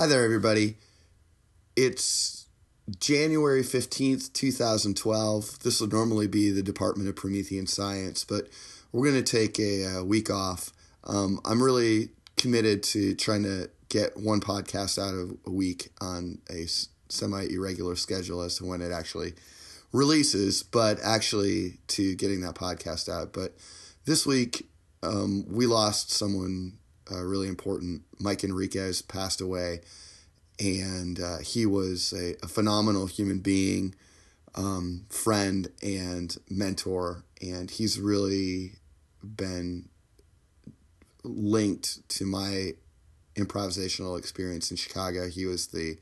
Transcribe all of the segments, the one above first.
Hi there, everybody. It's January 15th, 2012. This would normally be the Department of Promethean Science, but we're going to take a, a, week off. Um, I'm really committed to trying to get one podcast out of a week on a semi irregular schedule as to when it actually releases, but actually to getting that podcast out. But this week, um, we lost someone uh, really important. Mike Enriquez passed away, and uh, he was a, a, phenomenal human being, um, friend, and mentor. And he's really been linked to my improvisational experience in Chicago. He was the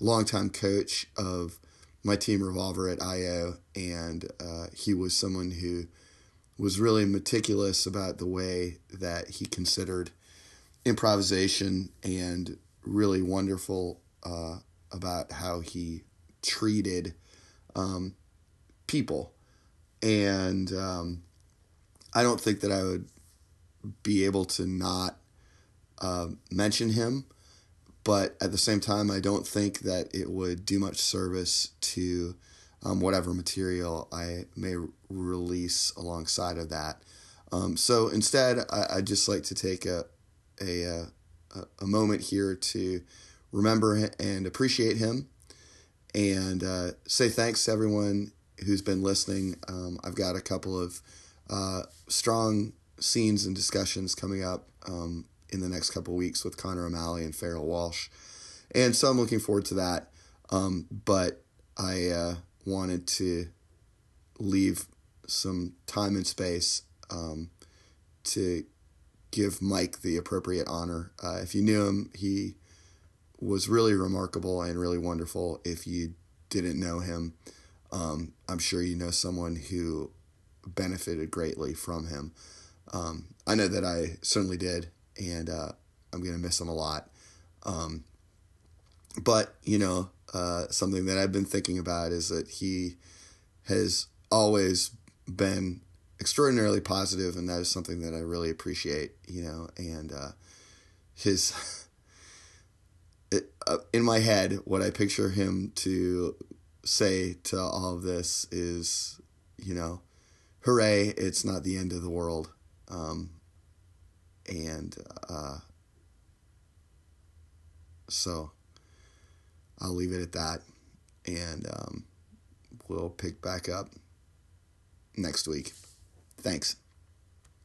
longtime coach of my team Revolver at IO, and uh, he was someone who was really meticulous about the way that he considered improvisation and really wonderful uh, about how he treated um, people. And um, I don't think that I would be able to not uh, mention him, but at the same time, I don't think that it would do much service to um, whatever material I may release alongside of that. Um, so instead, I, would just like to take a, a, a, a moment here to remember and appreciate him and uh, say thanks to everyone who's been listening. Um, I've got a couple of uh, strong scenes and discussions coming up um, in the next couple weeks with Connor O'Malley and Farrell Walsh. And so I'm looking forward to that. Um, but I uh, wanted to leave some time and space um, to give Mike the appropriate honor. Uh, if you knew him, he was really remarkable and really wonderful. If you didn't know him, um, I'm sure you know someone who benefited greatly from him. Um, I know that I certainly did, and uh, I'm going to miss him a lot. Um, but, you know, uh, something that I've been thinking about is that he has always been extraordinarily positive, and that is something that I really appreciate. You know, and uh, his uh, in my head, what I picture him to say to all of this is, you know, hooray! It's not the end of the world, um, and uh, so I'll leave it at that, and um, we'll pick back up next week. Thanks.